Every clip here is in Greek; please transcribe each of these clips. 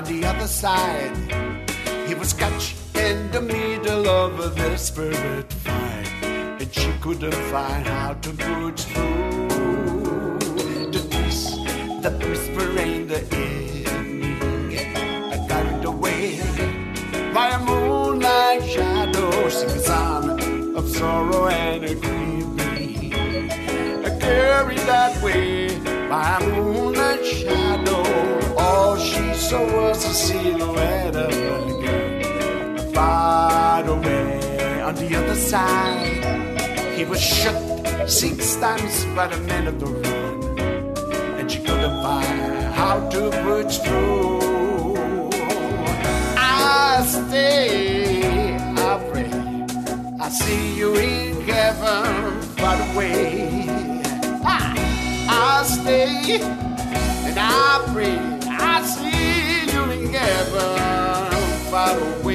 On the other side. He was catch in the middle of a desperate fight, and she couldn't find how to put through the peace, the whisper in the evening. I carried away by a moonlight shadow, sing of sorrow and a grieving. I carried that way by a moonlight shadow. Saw was the silhouette of a girl far away on the other side. He was shot six times by the men of the run, and she couldn't find how to push through. I stay, I pray, I see you in heaven far away. I stay and I pray Heaven. far away.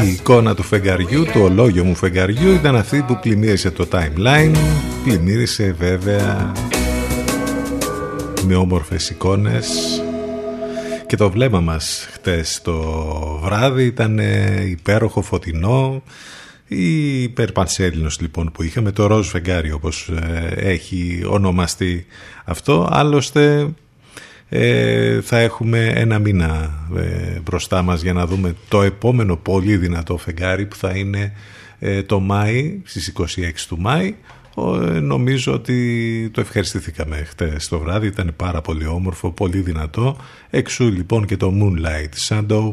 Εικόνα του φεγγαριού, το ολόγιο μου φεγγαριού ήταν αυτή που πλημμύρισε το timeline πλημμύρισε βέβαια με όμορφες εικόνες. Και το βλέμμα μας χτες το βράδυ ήταν υπέροχο φωτεινό. Η υπερπανσέλινος λοιπόν που είχαμε το ροζ φεγγάρι όπως ε, έχει ονομαστεί αυτό άλλωστε ε, θα έχουμε ένα μήνα ε, μπροστά μας για να δούμε το επόμενο πολύ δυνατό φεγγάρι που θα είναι ε, το Μάη, στις 26 του Μάη. Ε, νομίζω ότι το ευχαριστηθήκαμε χτες το βράδυ, ήταν πάρα πολύ όμορφο, πολύ δυνατό. Εξού λοιπόν και το Moonlight Shadow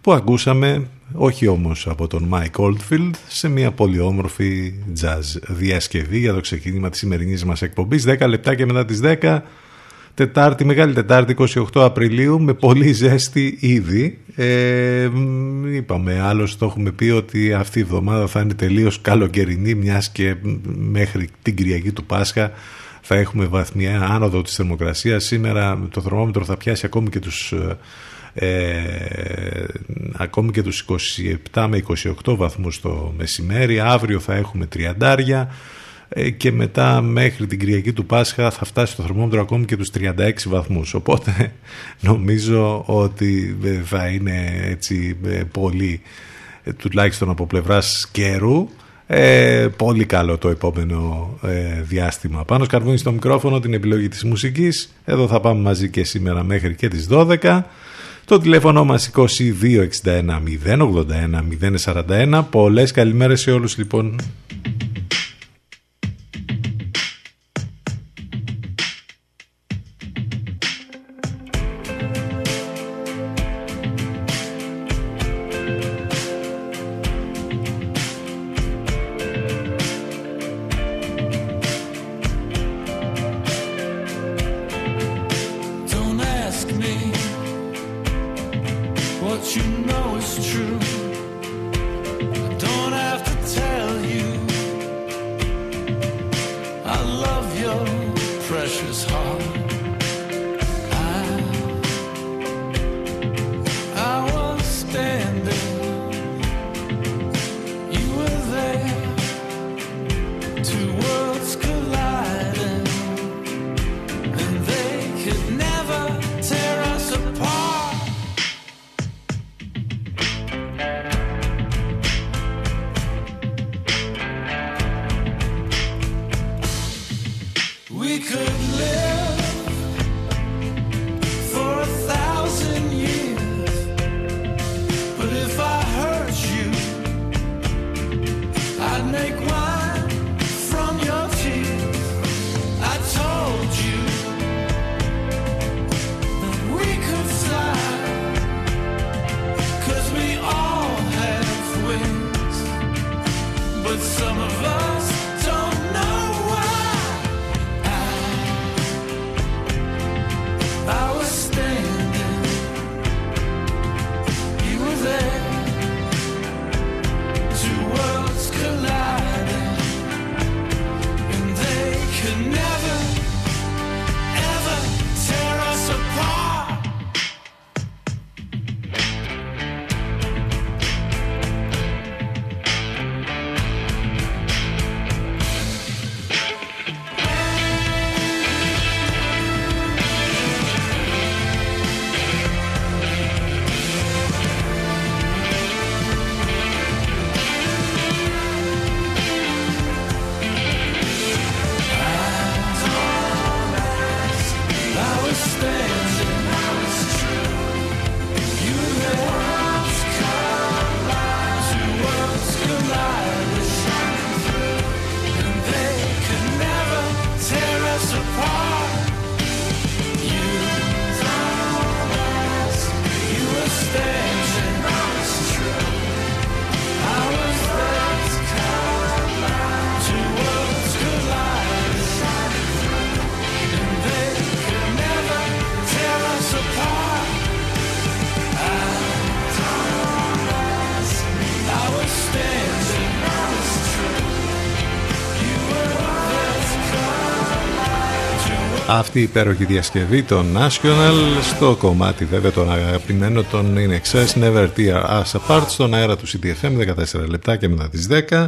που ακούσαμε όχι όμως από τον Mike Oldfield σε μια πολύ όμορφη jazz διασκευή για το ξεκίνημα της σημερινής μας εκπομπής 10 λεπτά και μετά τις 10 Τετάρτη, Μεγάλη Τετάρτη, 28 Απριλίου, με πολύ ζέστη ήδη. Ε, είπαμε, άλλωστε το έχουμε πει ότι αυτή η εβδομάδα θα είναι τελείως καλοκαιρινή, μιας και μέχρι την Κυριακή του Πάσχα θα έχουμε βαθμιά άνοδο της θερμοκρασίας. Σήμερα το θερμόμετρο θα πιάσει ακόμη και τους... Ε, ακόμη και τους 27 με 28 βαθμούς το μεσημέρι αύριο θα έχουμε 30 ε, και μετά μέχρι την Κυριακή του Πάσχα θα φτάσει το θερμόμετρο ακόμη και τους 36 βαθμούς οπότε νομίζω ότι ε, θα είναι έτσι ε, πολύ τουλάχιστον από πλευράς καιρού Ε, πολύ καλό το επόμενο ε, διάστημα. Πάνω σκαρβούνι στο μικρόφωνο την επιλογή της μουσικής. Εδώ θα πάμε μαζί και σήμερα μέχρι και τις 12. Το τηλέφωνο μας 2261 081 041. Πολλές καλημέρες σε όλους λοιπόν. Αυτή η υπέροχη διασκευή των National στο κομμάτι βέβαια των αγαπημένων των In Excess Never Tear Us Apart στον αέρα του CTFM 14 λεπτά και μετά τις 10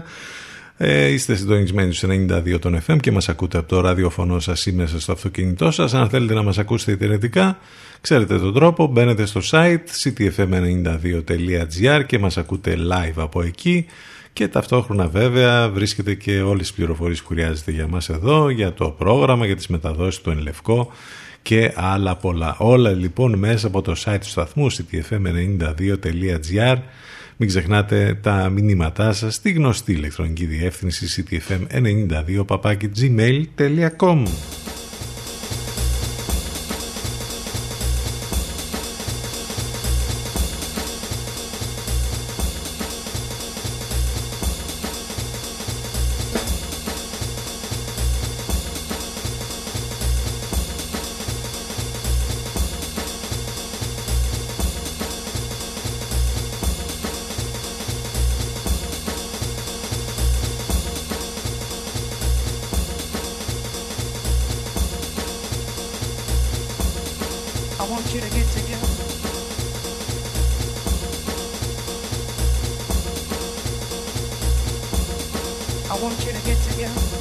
ε, είστε συντονισμένοι στους 92 των FM και μας ακούτε από το ραδιοφωνό σας ή μέσα στο αυτοκίνητό σας. Αν θέλετε να μας ακούσετε ιντερνετικά ξέρετε τον τρόπο μπαίνετε στο site ctfm92.gr και μας ακούτε live από εκεί και ταυτόχρονα βέβαια βρίσκεται και όλες τις πληροφορίες που χρειάζεται για μας εδώ, για το πρόγραμμα, για τις μεταδόσεις του Ενλευκό και άλλα πολλά. Όλα λοιπόν μέσα από το site του σταθμού ctfm92.gr μην ξεχνάτε τα μηνύματά σας στη γνωστή ηλεκτρονική διεύθυνση to get to you.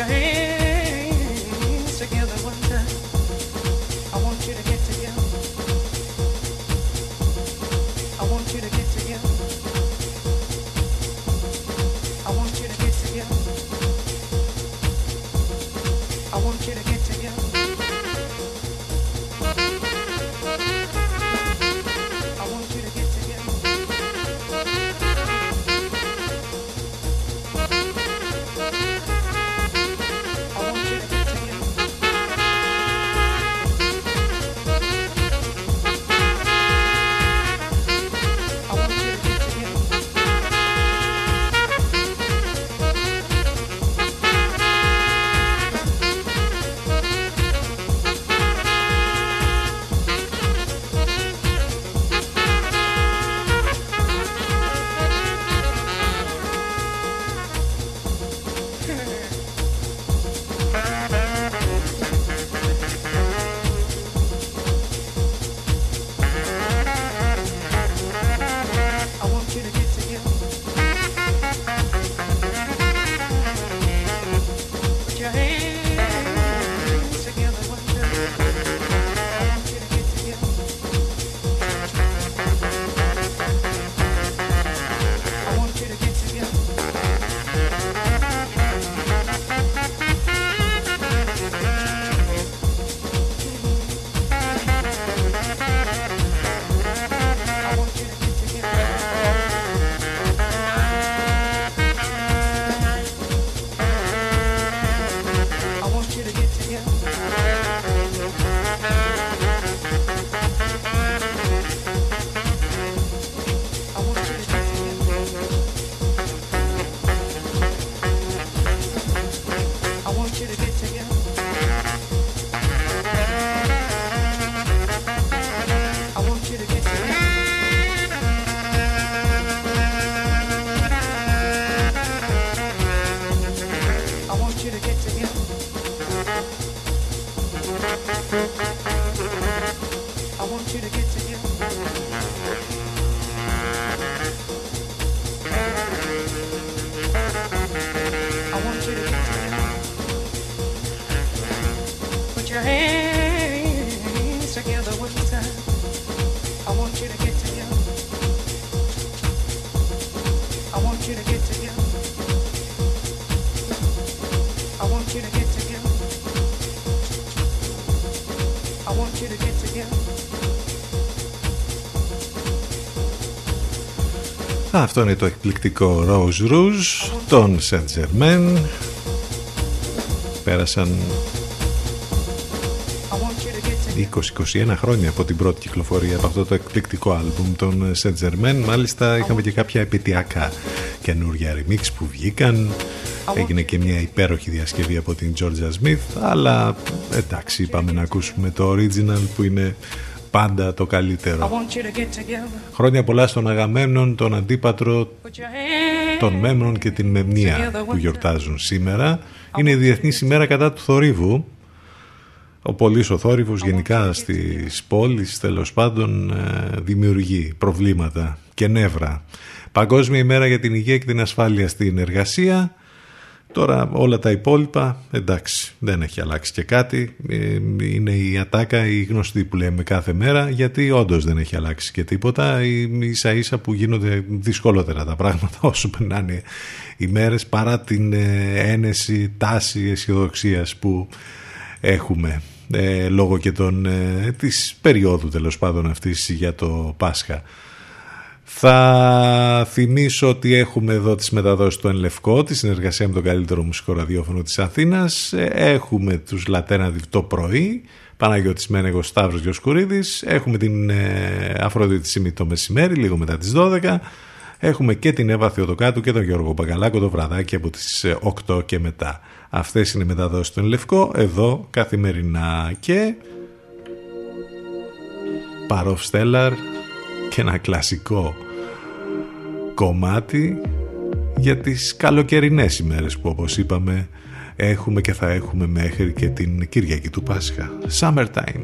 your hand. Αυτό είναι το εκπληκτικό Rose Rouge των Saint Germain. Πέρασαν 20-21 χρόνια από την πρώτη κυκλοφορία από αυτό το εκπληκτικό άλμπουμ των Saint Germain. Μάλιστα είχαμε και κάποια επαιτειακά καινούργια remix που βγήκαν. Έγινε και μια υπέροχη διασκευή από την Georgia Smith αλλά εντάξει είπαμε να ακούσουμε το original που είναι πάντα το καλύτερο. Χρόνια πολλά στον Αγαμένον, τον Αντίπατρο, τον Μέμνον και την Μεμνία που γιορτάζουν σήμερα. Είναι η Διεθνή ημέρα κατά του θορύβου. Ο πολύς ο θόρυβος γενικά στις πόλεις τέλος πάντων ε, δημιουργεί προβλήματα και νεύρα. Παγκόσμια ημέρα για την υγεία και την ασφάλεια στην εργασία Τώρα όλα τα υπόλοιπα, εντάξει, δεν έχει αλλάξει και κάτι. Ε, είναι η ατάκα η γνωστή που λέμε κάθε μέρα, γιατί όντως δεν έχει αλλάξει και τίποτα. Ίσα ίσα που γίνονται δυσκολότερα τα πράγματα όσο περνάνε οι μέρες παρά την ε, ένεση, τάση αισιοδοξίας που έχουμε ε, λόγω και των, της περίοδου τέλος πάντων αυτής για το Πάσχα. Θα θυμίσω ότι έχουμε εδώ τις μεταδόσεις του Ενλευκό, τη συνεργασία με τον καλύτερο μουσικό ραδιόφωνο της Αθήνας. Έχουμε τους Λατένα το πρωί, Παναγιώτης Μένεγος Σταύρος Γιοσκουρίδης. Έχουμε την ε, Αφροδίτη Σιμή το μεσημέρι, λίγο μετά τις 12. Έχουμε και την Εύα Θεοδοκάτου και τον Γιώργο Παγκαλάκο το βραδάκι από τις 8 ε, και μετά. Αυτές είναι οι μεταδόσεις του Ενλευκό, εδώ καθημερινά και... Παρόφ Στέλλαρ και ένα κλασικό κομμάτι για τις καλοκαιρινές ημέρες που όπως είπαμε έχουμε και θα έχουμε μέχρι και την Κυριακή του Πάσχα. Summertime.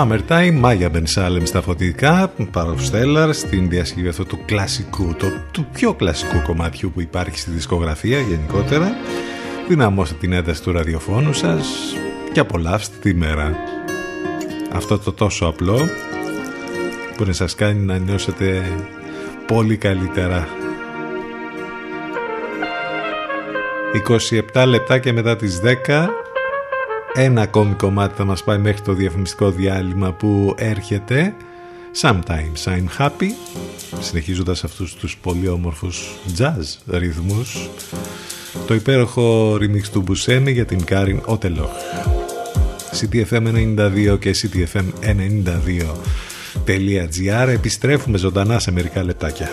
Summertime, Μάγια Μπενσάλεμ στα φωτικά, Παροστέλλαρ στην διασκευή αυτού του κλασικού, το, του πιο κλασικού κομματιού που υπάρχει στη δισκογραφία γενικότερα. Δυναμώστε την ένταση του ραδιοφώνου σας και απολαύστε τη μέρα. Αυτό το τόσο απλό που να σας κάνει να νιώσετε πολύ καλύτερα. 27 λεπτά και μετά τις 10 ένα ακόμη κομμάτι θα μας πάει μέχρι το διαφημιστικό διάλειμμα που έρχεται. Sometimes I'm Happy συνεχίζοντας αυτούς τους πολύ όμορφους jazz ρυθμούς. Το υπέροχο remix του Μπουσέμι για την Κάριν Οτελόχ CTFM92 και CTFM92.gr επιστρέφουμε ζωντανά σε μερικά λεπτάκια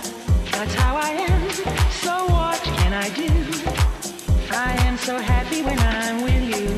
That's how I am. So what can I do? I am so happy when I'm with you.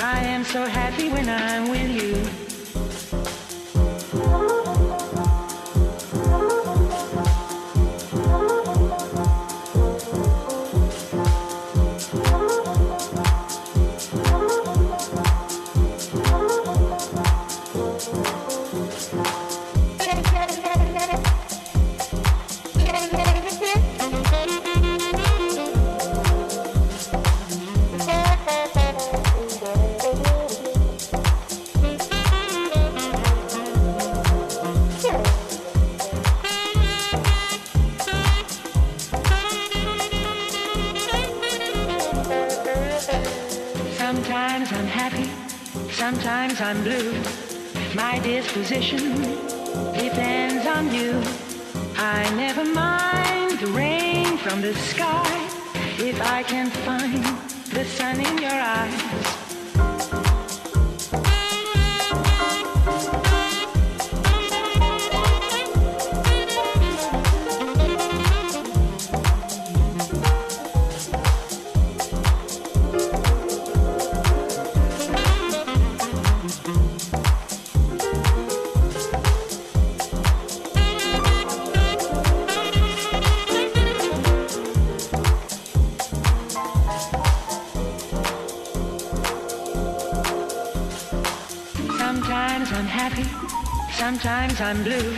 I am so happy when I'm with you. can't find the sun in your eyes. I'm blue.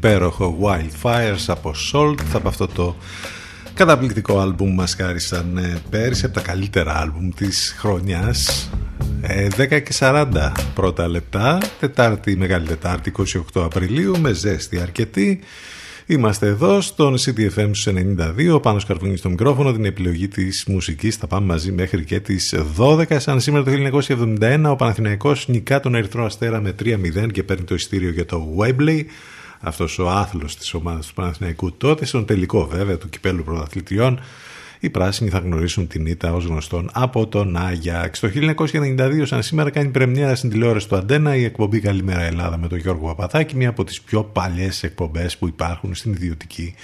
Υπέροχο Wildfires από Salt από αυτό το καταπληκτικό άλμπουμ μας χάρισαν ε, πέρυσι από τα καλύτερα άλμπουμ της χρονιάς. 10 ε, και 40 πρώτα λεπτά Τετάρτη, Μεγάλη Τετάρτη 28 Απριλίου με ζέστη αρκετή. Είμαστε εδώ στον CTFM 92, πάνω σκαρφούνι στο μικρόφωνο, την επιλογή της μουσικής. Θα πάμε μαζί μέχρι και τις 12. Σαν σήμερα το 1971 ο Παναθηναϊκός νικά τον Ερυθρό Αστέρα με 3-0 και παίρνει το ειστήριο για το Webley αυτός ο άθλος της ομάδας του Παναθηναϊκού τότε, στον τελικό βέβαια του κυπέλου πρωταθλητριών. Οι πράσινοι θα γνωρίσουν την ήττα ως γνωστόν από τον Άγιαξ. Το 1992, σαν σήμερα, κάνει πρεμιέρα στην τηλεόραση του Αντένα η εκπομπή Καλημέρα Ελλάδα με τον Γιώργο Παπαθάκη, μία από τις πιο παλιές εκπομπές που υπάρχουν στην ιδιωτική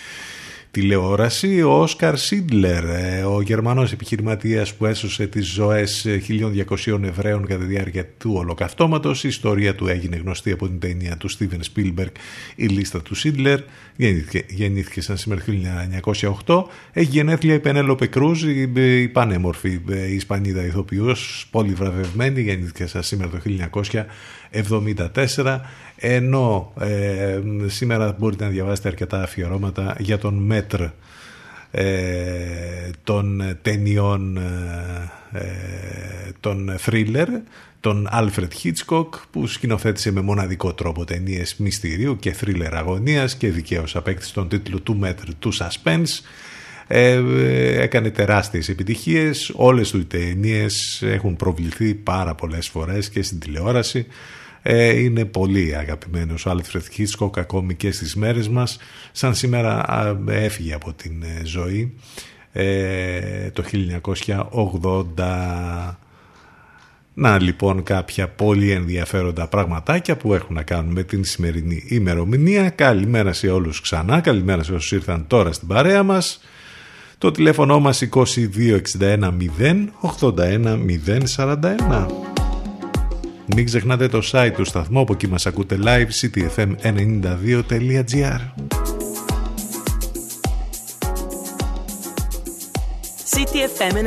τηλεόραση ο Όσκαρ Σίντλερ, ε, ο Γερμανός επιχειρηματίας που έσωσε τις ζωές 1.200 Εβραίων κατά τη διάρκεια του ολοκαυτώματος. Η ιστορία του έγινε γνωστή από την ταινία του Στίβεν Σπίλμπεργκ, η λίστα του Σίντλερ. Γεννήθηκε, γεννήθηκε σαν σήμερα το 1908. Έχει γενέθλια η Πενέλοπε Κρούζ, η, η πανέμορφη η Ισπανίδα ηθοποιός, πολύ βραβευμένη, γεννήθηκε σαν σήμερα το 1974 ενώ ε, σήμερα μπορείτε να διαβάσετε αρκετά αφιερώματα για τον Μέτρ ε, των ταινιών ε, των θρίλερ τον Άλφρετ Χίτσκοκ που σκηνοθέτησε με μοναδικό τρόπο ταινίες μυστηρίου και θρίλερ αγωνίας και δικαίως απέκτησε τον τίτλο του Μετρ του σασπένς ε, έκανε τεράστιες επιτυχίες. Όλες του οι ταινίες έχουν προβληθεί πάρα πολλές φορές και στην τηλεόραση. Ε, είναι πολύ αγαπημένος ο Άλφρετ Χίτσκοκ ακόμη και στις μέρες μας. Σαν σήμερα έφυγε από την ε, ζωή. Ε, το 1980 να λοιπόν κάποια πολύ ενδιαφέροντα πραγματάκια που έχουν να κάνουν με την σημερινή ημερομηνία. Καλημέρα σε όλους ξανά, καλημέρα σε όσους ήρθαν τώρα στην παρέα μας. Το τηλέφωνο μας 2261 0 81 041. Μην ξεχνάτε το site του σταθμού, από εκεί μας ακούτε live, ctfm92.gr. CTFM 92.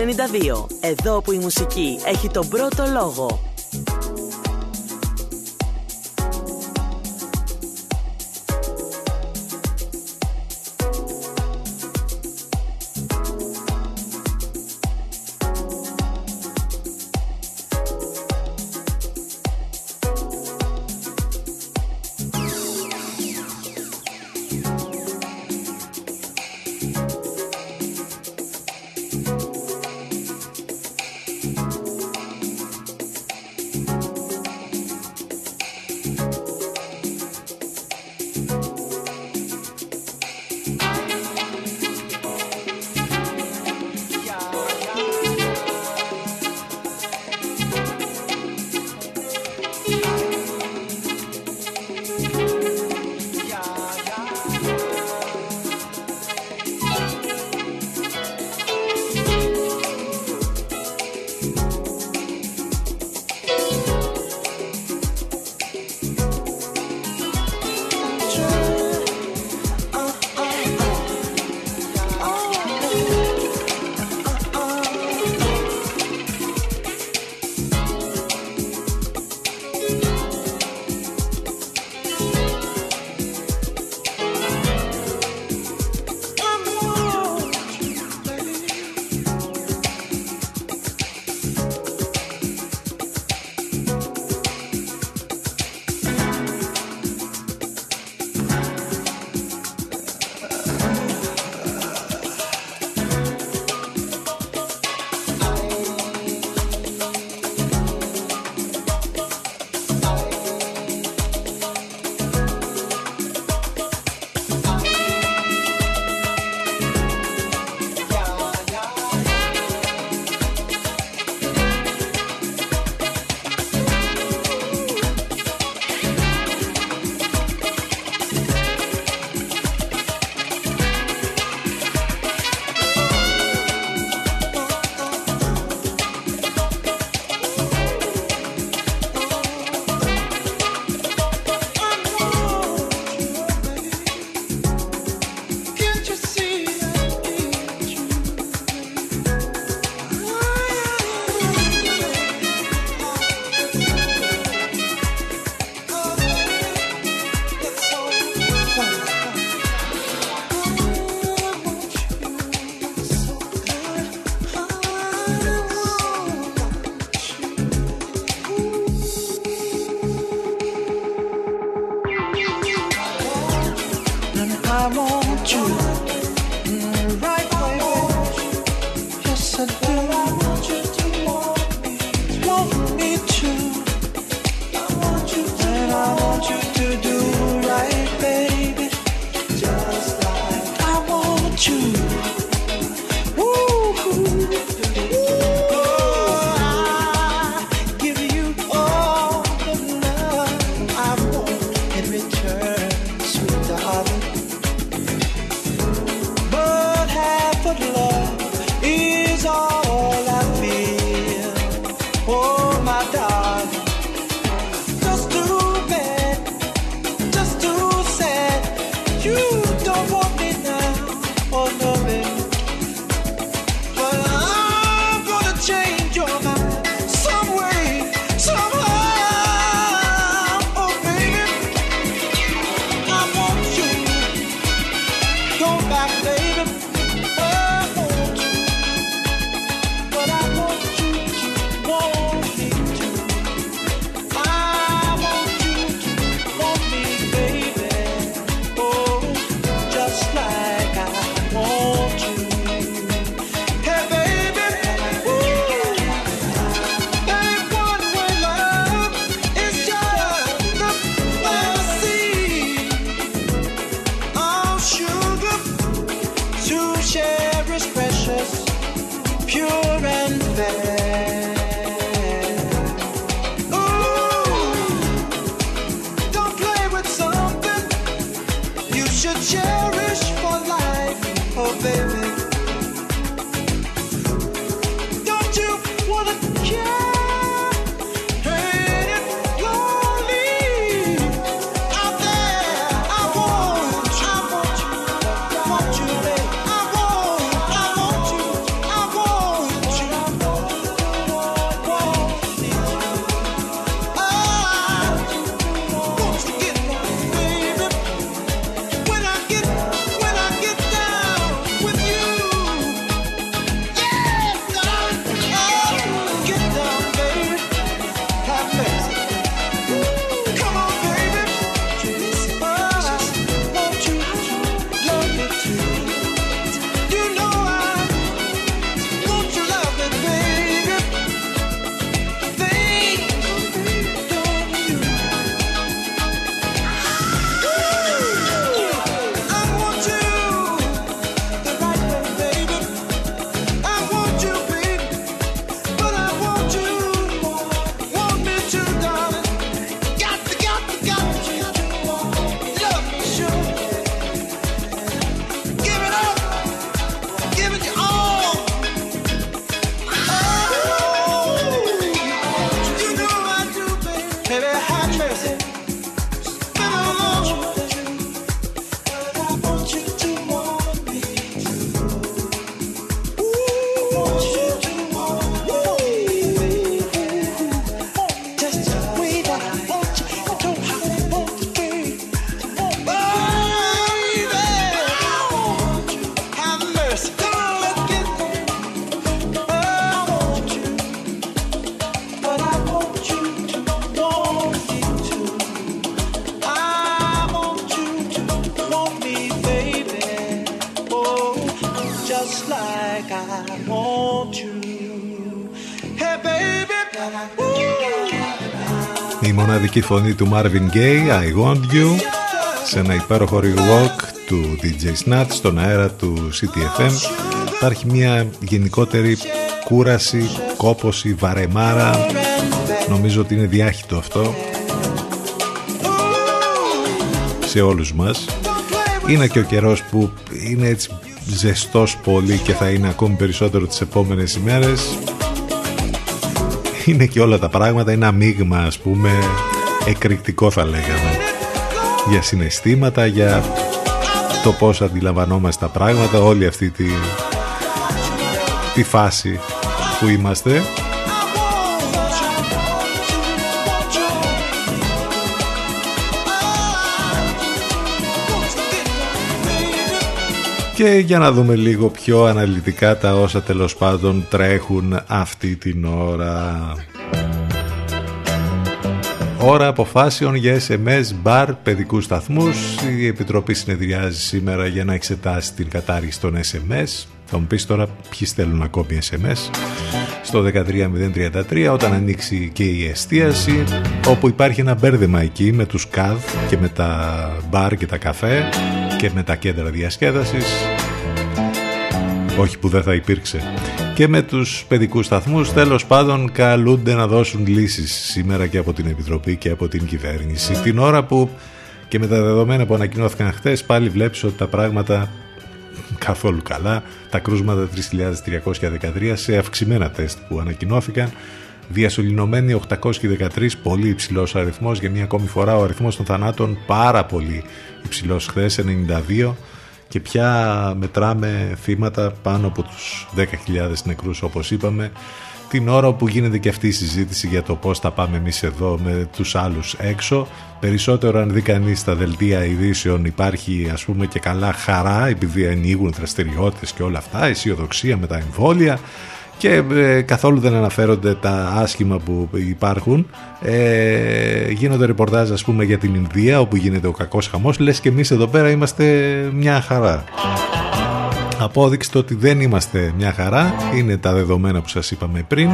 Εδώ που η μουσική έχει τον πρώτο λόγο. should cherish for life, oh baby. Φωνή του Marvin Gaye, I Want You, σε ένα υπέροχο rock του DJ Snatch στον αέρα του CTFM. Υπάρχει μια γενικότερη κούραση, κόποση, βαρεμάρα. Νομίζω ότι είναι διάχυτο αυτό σε όλους μας. Είναι και ο καιρός που είναι έτσι ζεστός πολύ και θα είναι ακόμη περισσότερο τις επόμενες ημέρες είναι και όλα τα πράγματα, ένα μείγμα ας πούμε εκρηκτικό θα λέγαμε για συναισθήματα, για το πώς αντιλαμβανόμαστε τα πράγματα, όλη αυτή τη, τη φάση που είμαστε. Και για να δούμε λίγο πιο αναλυτικά τα όσα τέλος πάντων τρέχουν αυτή την ώρα. Ώρα αποφάσεων για SMS, μπαρ, παιδικούς σταθμούς. Η Επιτροπή συνεδριάζει σήμερα για να εξετάσει την κατάργηση των SMS. Θα μου πεις τώρα ποιοι στέλνουν ακόμη SMS. Στο 13033 όταν ανοίξει και η εστίαση όπου υπάρχει ένα μπέρδεμα εκεί με τους ΚΑΔ και με τα μπαρ και τα καφέ και με τα κέντρα διασκέδασης όχι που δεν θα υπήρξε και με τους παιδικούς σταθμούς τέλος πάντων καλούνται να δώσουν λύσεις σήμερα και από την Επιτροπή και από την κυβέρνηση την ώρα που και με τα δεδομένα που ανακοινώθηκαν χθες πάλι βλέπεις ότι τα πράγματα καθόλου καλά τα κρούσματα 3.313 σε αυξημένα τεστ που ανακοινώθηκαν Διασωληνωμένοι 813, πολύ υψηλός αριθμός. Για μια ακόμη φορά ο αριθμός των θανάτων πάρα πολύ υψηλός χθες, 92. Και πια μετράμε θύματα πάνω από τους 10.000 νεκρούς όπως είπαμε την ώρα που γίνεται και αυτή η συζήτηση για το πώς θα πάμε εμείς εδώ με τους άλλους έξω. Περισσότερο αν δει κανείς στα δελτία ειδήσεων υπάρχει ας πούμε και καλά χαρά επειδή ανοίγουν δραστηριότητες και όλα αυτά, αισιοδοξία με τα εμβόλια και ε, καθόλου δεν αναφέρονται τα άσχημα που υπάρχουν. Ε, γίνονται ρεπορτάζ ας πούμε για την Ινδία όπου γίνεται ο κακός χαμός, λες και εμείς εδώ πέρα είμαστε μια χαρά. Απόδειξη το ότι δεν είμαστε μια χαρά είναι τα δεδομένα που σας είπαμε πριν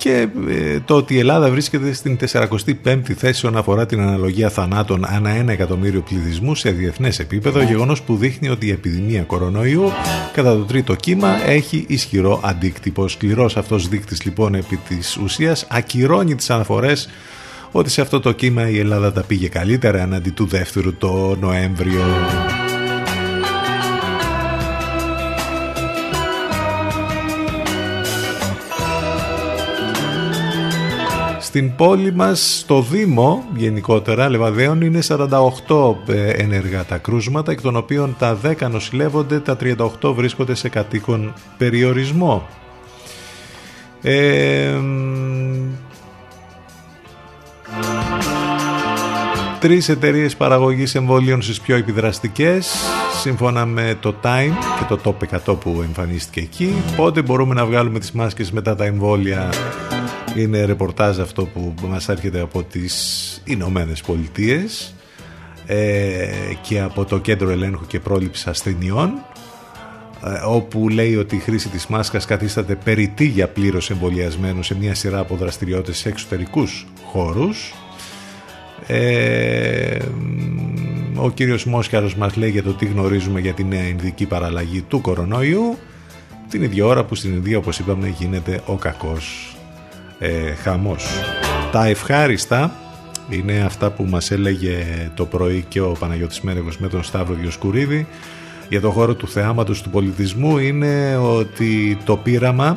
και ε, το ότι η Ελλάδα βρίσκεται στην 45η θέση όσον αφορά την αναλογία θανάτων ανά ένα εκατομμύριο πληθυσμού σε διεθνές επίπεδο, γεγονός που δείχνει ότι η επιδημία κορονοϊού κατά το τρίτο κύμα έχει ισχυρό αντίκτυπο. Σκληρός αυτός δείκτης λοιπόν επί της ουσίας ακυρώνει τις αναφορές ότι σε αυτό το κύμα η Ελλάδα τα πήγε καλύτερα αντί του δεύτερου το Νοέμβριο. Στην πόλη μας, στο Δήμο γενικότερα, Λεβαδέων, είναι 48 ε, ενεργά τα κρούσματα, εκ των οποίων τα 10 νοσηλεύονται, τα 38 βρίσκονται σε κατοίκον περιορισμό. Ε, τρεις εταιρείες παραγωγής εμβολίων στις πιο επιδραστικές σύμφωνα με το Time και το Top 100 που εμφανίστηκε εκεί πότε μπορούμε να βγάλουμε τις μάσκες μετά τα εμβόλια είναι ρεπορτάζ αυτό που μας έρχεται από τις Ηνωμένες Πολιτείες ε, και από το Κέντρο Ελέγχου και Πρόληψης Ασθενειών ε, όπου λέει ότι η χρήση της μάσκας καθίσταται περιττή για πλήρως εμβολιασμένους σε μια σειρά από δραστηριότητες σε εξωτερικούς χώρους. Ε, ο κύριος Μόσχαρος μας λέει για το τι γνωρίζουμε για την νέα ειδική παραλλαγή του κορονοϊού την ίδια ώρα που στην Ινδία όπως είπαμε γίνεται ο κακός ε, χαμός. Τα ευχάριστα είναι αυτά που μας έλεγε το πρωί και ο Παναγιώτης Μέρεγος με τον Σταύρο Διοσκουρίδη για το χώρο του θεάματος του πολιτισμού είναι ότι το πείραμα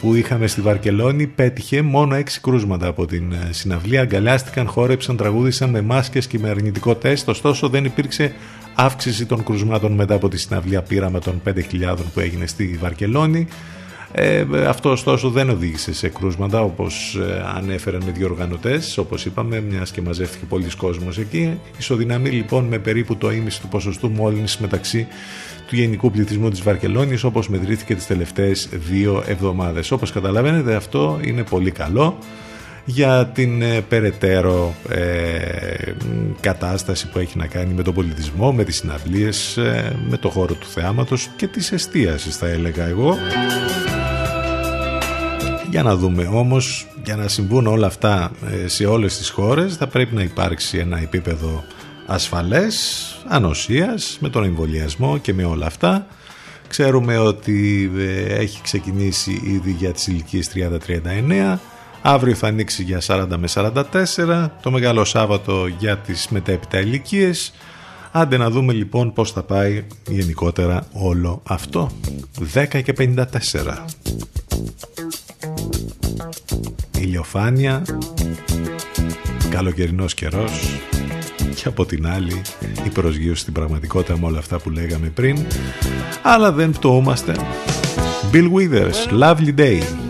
που είχαμε στη Βαρκελόνη πέτυχε μόνο έξι κρούσματα από την ε, συναυλία. Αγκαλιάστηκαν, χόρεψαν, τραγούδισαν με μάσκες και με αρνητικό τεστ. Ωστόσο δεν υπήρξε αύξηση των κρουσμάτων μετά από τη συναυλία πείραμα των 5.000 που έγινε στη Βαρκελόνη. Ε, αυτό ωστόσο δεν οδήγησε σε κρούσματα όπως ε, ανέφεραν οι διοργανωτές όπως είπαμε μιας και μαζεύτηκε πολλοί κόσμος εκεί. Ισοδυναμεί λοιπόν με περίπου το ίμιση του ποσοστού μόλυνσης μεταξύ του γενικού πληθυσμού της Βαρκελόνης όπως μετρήθηκε τις τελευταίες δύο εβδομάδες. Όπως καταλαβαίνετε αυτό είναι πολύ καλό για την ε, περαιτέρω ε, κατάσταση που έχει να κάνει με τον πολιτισμό, με τις συναυλίες, ε, με το χώρο του θεάματος και της εστίασης θα έλεγα εγώ. Για να δούμε όμως, για να συμβούν όλα αυτά ε, σε όλες τις χώρες θα πρέπει να υπάρξει ένα επίπεδο ασφαλές, ανοσίας, με τον εμβολιασμό και με όλα αυτά. Ξέρουμε ότι ε, έχει ξεκινήσει ήδη για τις ηλικίες 30-39, αύριο θα ανοίξει για 40 με 44, το Μεγάλο Σάββατο για τις μετέπειτα ηλικίες. Άντε να δούμε λοιπόν πώς θα πάει γενικότερα όλο αυτό. 10 και 54 ηλιοφάνεια, καλοκαιρινός καιρός και από την άλλη η προσγείωση στην πραγματικότητα με όλα αυτά που λέγαμε πριν αλλά δεν πτωούμαστε Bill Withers, Lovely Day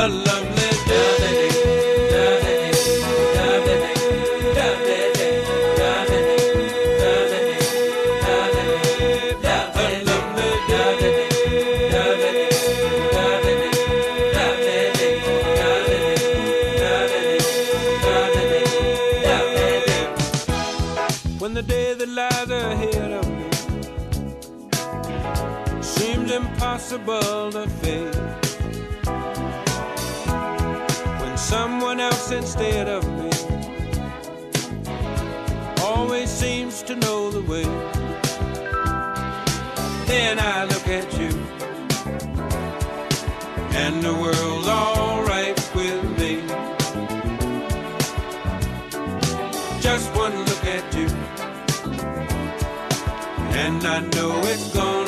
Allah know the way. Then I look at you, and the world's alright with me. Just one look at you, and I know it's gonna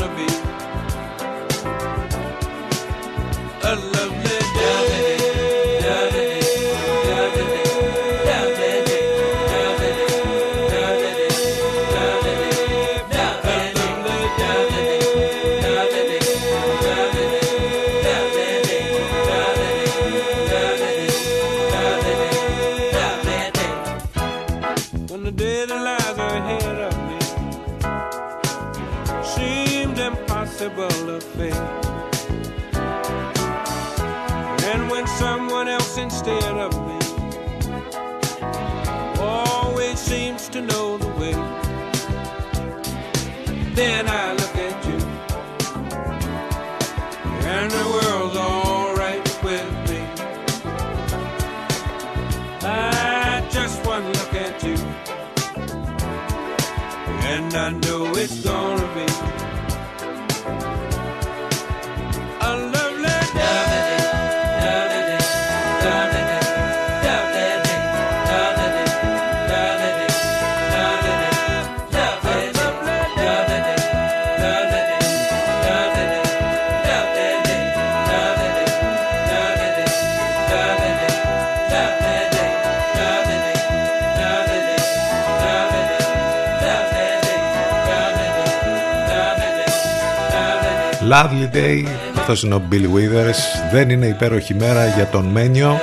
Lovely Day. Αυτός είναι ο Bill Withers. Δεν είναι υπέροχη μέρα για τον Μένιο.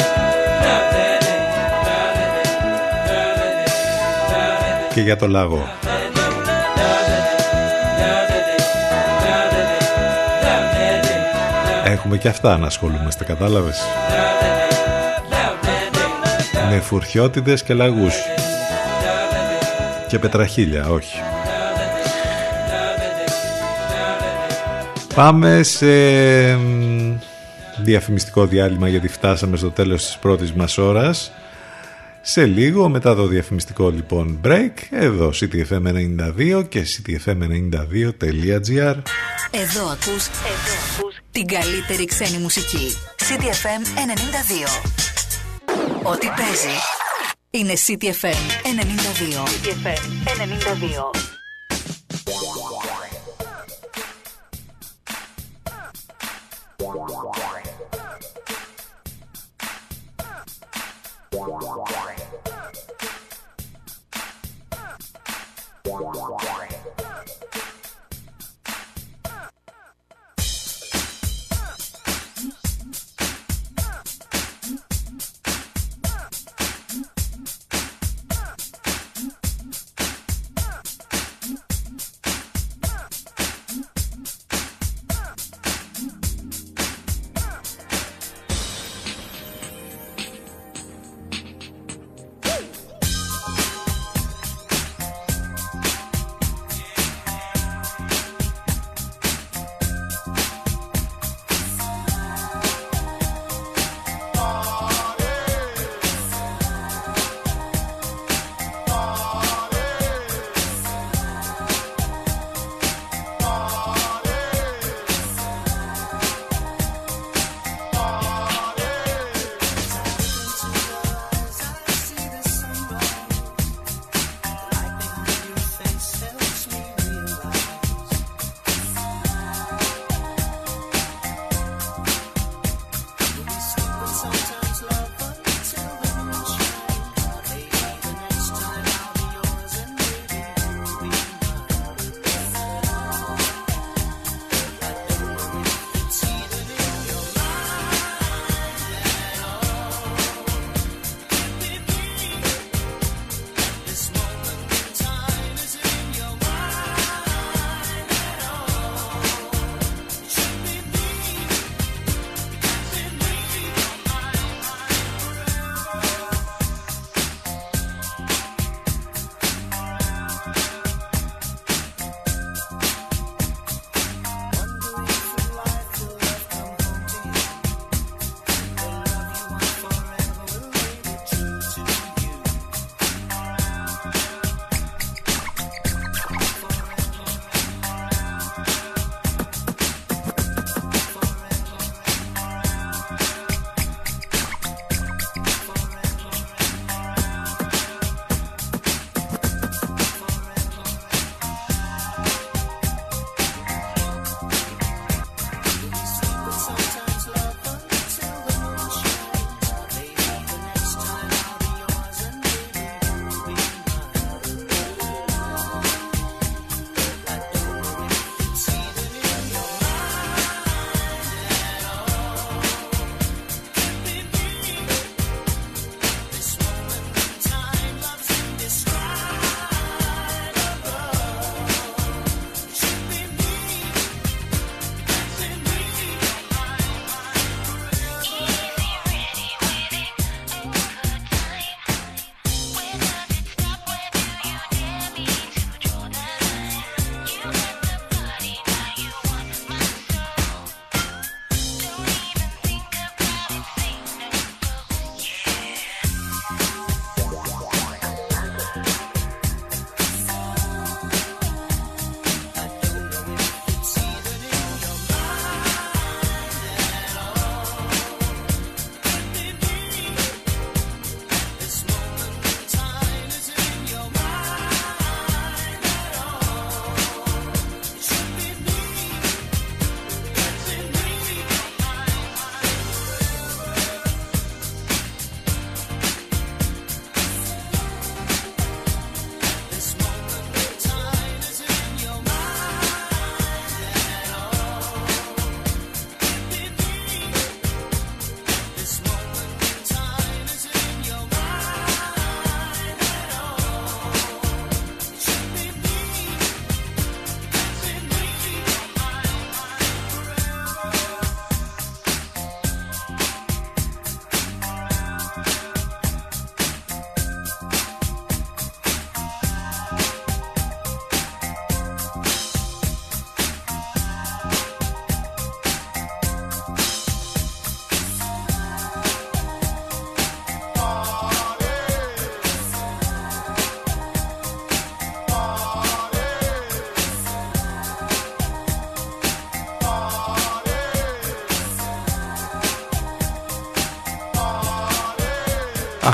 Και για το λάγο. Έχουμε και αυτά να ασχολούμαστε, κατάλαβες; Με φουρτιώτιδες και λαγούς. Και πετραχίλια, όχι. Πάμε σε μ, διαφημιστικό διάλειμμα γιατί φτάσαμε στο τέλος της πρώτης μας ώρας. Σε λίγο μετά το διαφημιστικό λοιπόν break εδώ ctfm92 και ctfm92.gr Εδώ ακούς, εδώ ακούς την καλύτερη ξένη μουσική. CDFM 92. Ό,τι παίζει είναι CDFM 92. CDFM 92.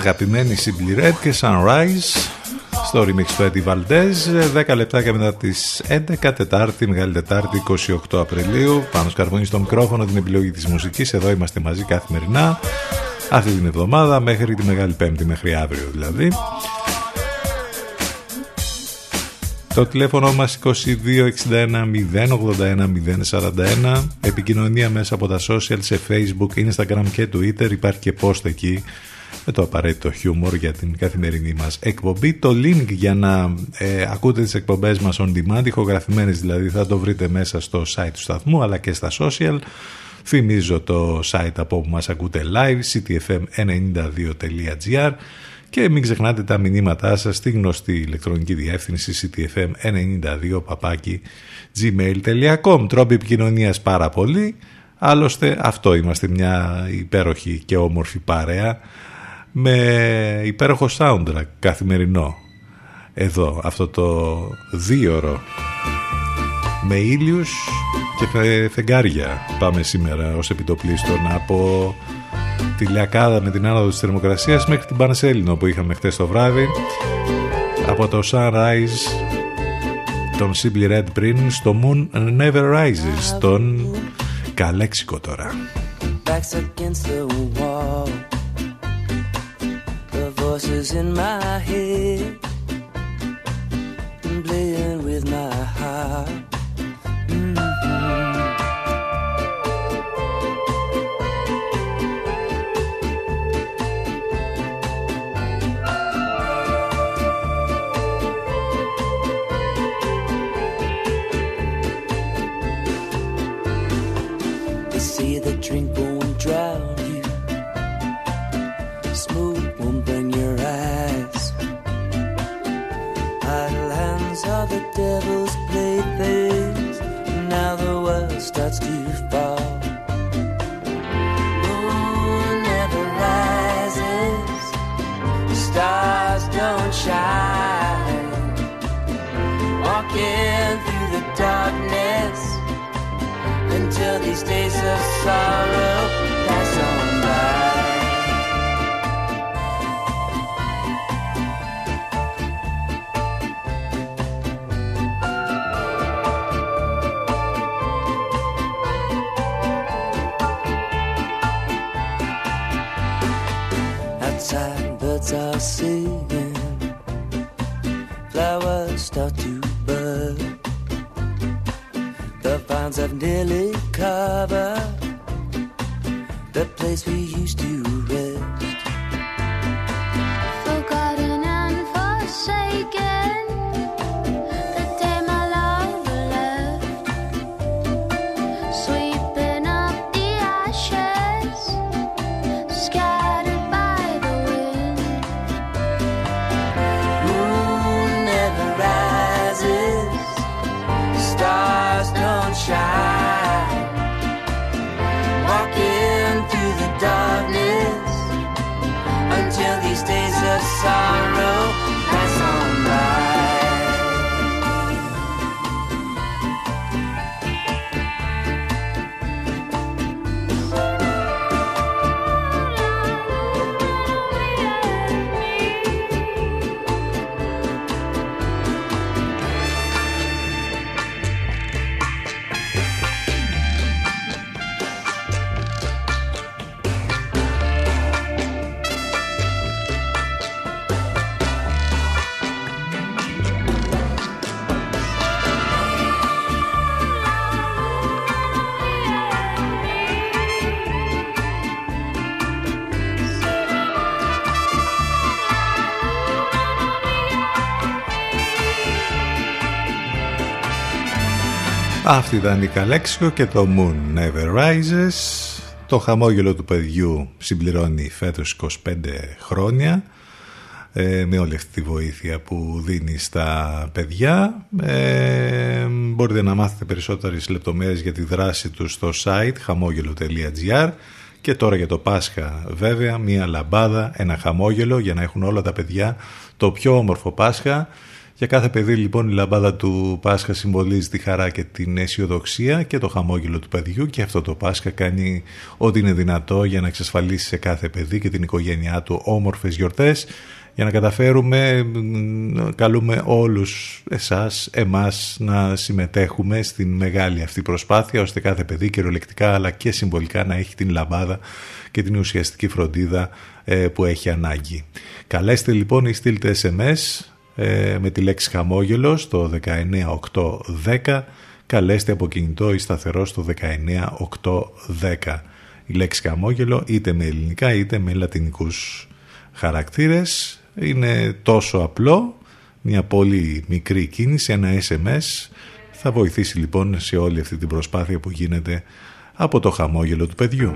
Αγαπημένη Simply και Sunrise στο remix του Eddie Valdez. 10 λεπτάκια μετά τις 11 Τετάρτη, Μεγάλη Τετάρτη 28 Απριλίου. Πάνω σκαρβούνι στο μικρόφωνο την επιλογή της μουσικής. Εδώ είμαστε μαζί καθημερινά αυτή την εβδομάδα μέχρι τη Μεγάλη Πέμπτη μέχρι αύριο δηλαδή. Το τηλέφωνο μας 2261 081 041 Επικοινωνία μέσα από τα social σε facebook, instagram και twitter. Υπάρχει και post εκεί με το απαραίτητο χιούμορ για την καθημερινή μας εκπομπή. Το link για να ε, ακούτε τις εκπομπές μας on demand, ηχογραφημένες δηλαδή, θα το βρείτε μέσα στο site του σταθμού αλλά και στα social. Θυμίζω το site από όπου μας ακούτε live, ctfm92.gr και μην ξεχνάτε τα μηνύματά σας στη γνωστή ηλεκτρονική διεύθυνση ctfm92 gmail.com Τρόποι επικοινωνίας πάρα πολύ Άλλωστε αυτό είμαστε μια υπέροχη και όμορφη παρέα με υπέροχο soundtrack καθημερινό. Εδώ αυτό το δίωρο. Με ήλιους και φεγγάρια. Πάμε σήμερα ως επιτοπλίστων από τη Λιακάδα με την άνοδο της θερμοκρασίας μέχρι την Πανσέλινο που είχαμε χτες το βράδυ. Από το Sunrise τον Simply Red πριν στο Moon Never Rises τον Καλέξικο τώρα voices in my head Αυτή ήταν η Καλέξιο και το Moon Never Rises. Το χαμόγελο του παιδιού συμπληρώνει φέτος 25 χρόνια ε, με όλη αυτή τη βοήθεια που δίνει στα παιδιά. Ε, μπορείτε να μάθετε περισσότερες λεπτομέρειες για τη δράση τους στο site χαμόγελο.gr και τώρα για το Πάσχα βέβαια μια λαμπάδα, ένα χαμόγελο για να έχουν όλα τα παιδιά το πιο όμορφο Πάσχα Για κάθε παιδί λοιπόν η λαμπάδα του Πάσχα συμβολίζει τη χαρά και την αισιοδοξία και το χαμόγελο του παιδιού και αυτό το Πάσχα κάνει ό,τι είναι δυνατό για να εξασφαλίσει σε κάθε παιδί και την οικογένειά του όμορφες γιορτές για να καταφέρουμε καλούμε όλους εσάς, εμάς να συμμετέχουμε στην μεγάλη αυτή προσπάθεια ώστε κάθε παιδί κυριολεκτικά αλλά και συμβολικά να έχει την λαμπάδα και την ουσιαστική φροντίδα ε, που έχει ανάγκη. Καλέστε λοιπόν ή στείλτε SMS ε, με τη λέξη χαμόγελος στο 19810 καλέστε από κινητό ή σταθερό στο 19810 η λέξη χαμόγελο είτε με ελληνικά είτε με λατινικούς χαρακτήρες είναι τόσο απλό μια πολύ μικρή κίνηση ένα SMS θα βοηθήσει λοιπόν σε όλη αυτή την προσπάθεια που γίνεται από το χαμόγελο του παιδιού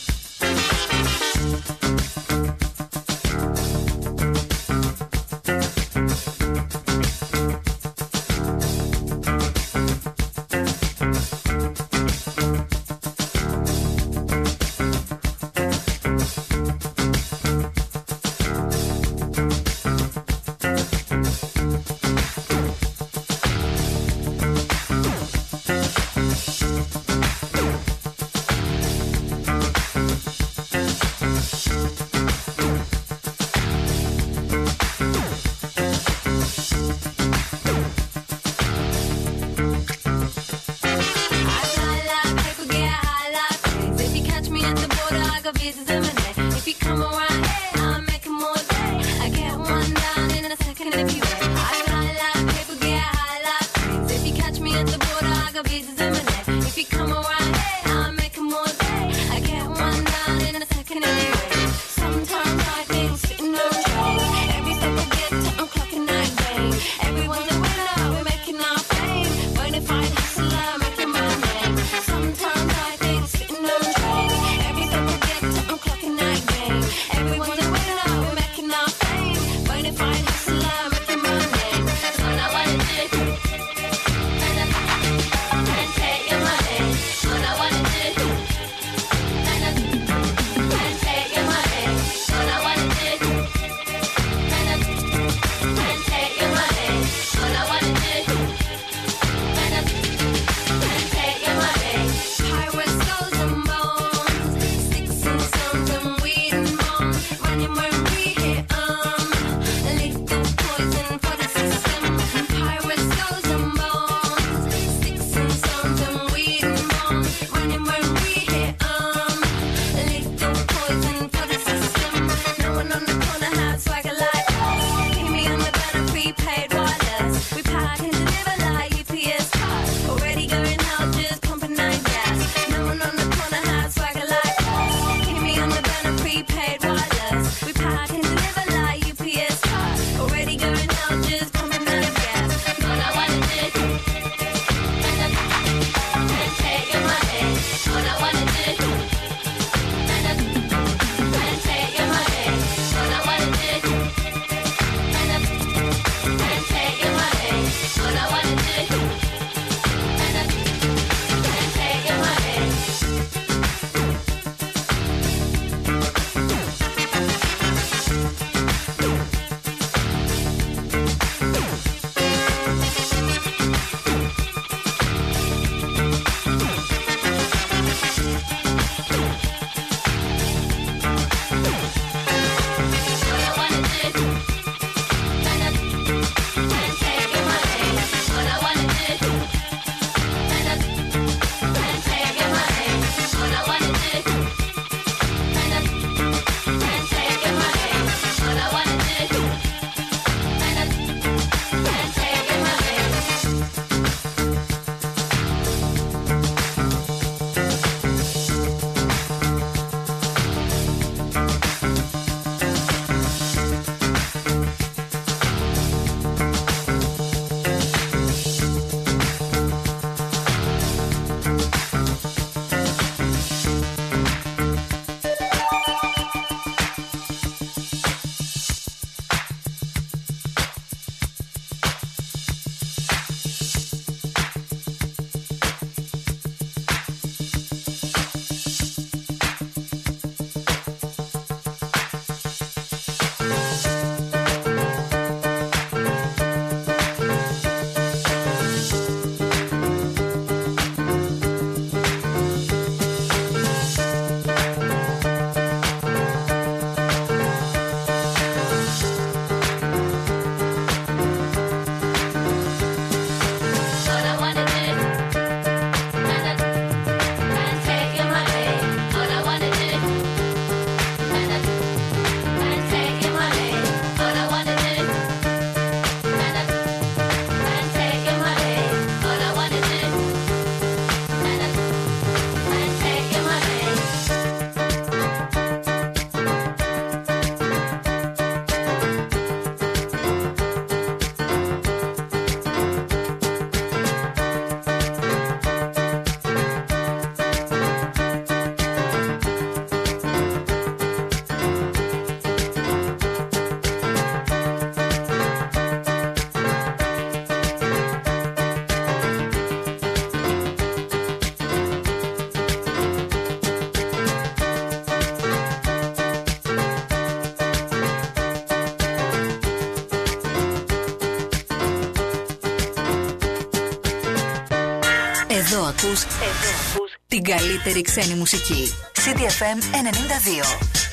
ακούς, εδώ ακούς την καλύτερη ξένη μουσική. CDFM 92.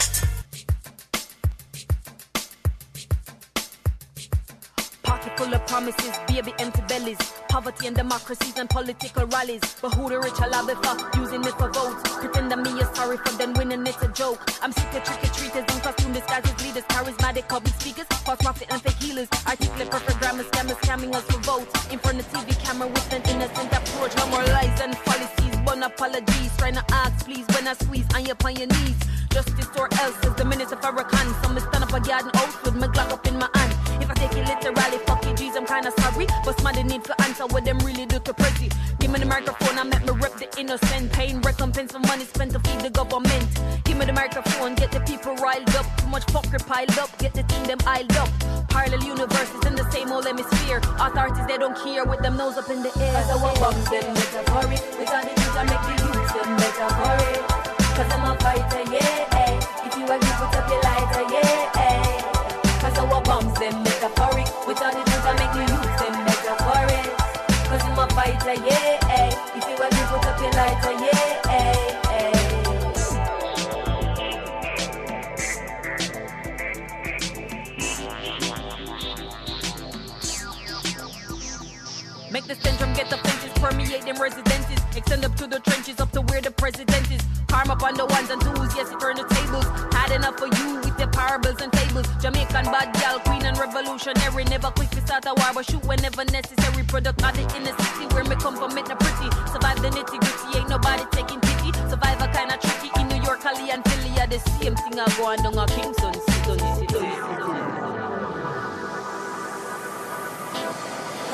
Pocket full of promises, baby empty bellies. Poverty and democracies and political rallies. But who the rich are lobby for, using it for votes. Pretend that me is sorry for them winning, it's a joke. I'm sick of trick or treaters in costume disguises, leaders, charismatic public speakers, false prophet and fake healers. Articulate perfect grammar scammers scamming us for votes. In front of TV camera with an innocent approach. No more apologies. Trying to ask, please, when I squeeze on your upon your knees. Justice or else is the minutes of Farrakhan. So me stand up a garden house with my Glock up in my hand. If I take it literally, fuck you, G's, I'm kinda sorry. But somebody need to answer what them really do to pretty. Give me the microphone, I'm make me rep the innocent. Pain, recompense for money spent to feed the government. Give the microphone, get the people riled up. Too much fuckery piled up, get the team them piled up. Parallel universes in the same old hemisphere. Authorities, they don't care with them nose up in the air. Cause I bombs, them metaphoric. Without the news, I make the youth them metaphoric. Cause I'm a fighter, yeah. eh. If you agree, put them residences. Extend up to the trenches, up to where the president is. Karma upon the ones and twos, yes, you turn the tables. Had enough for you with your parables and fables. Jamaican bad gal, queen and revolutionary. Never quick to start a war, but shoot whenever necessary. Product of the inner city where me come from, it not pretty. Survive the nitty gritty, ain't nobody taking pity. Survivor kinda tricky in New York, Cali, and Philly. are the same thing I go on down a Kingston. Sit.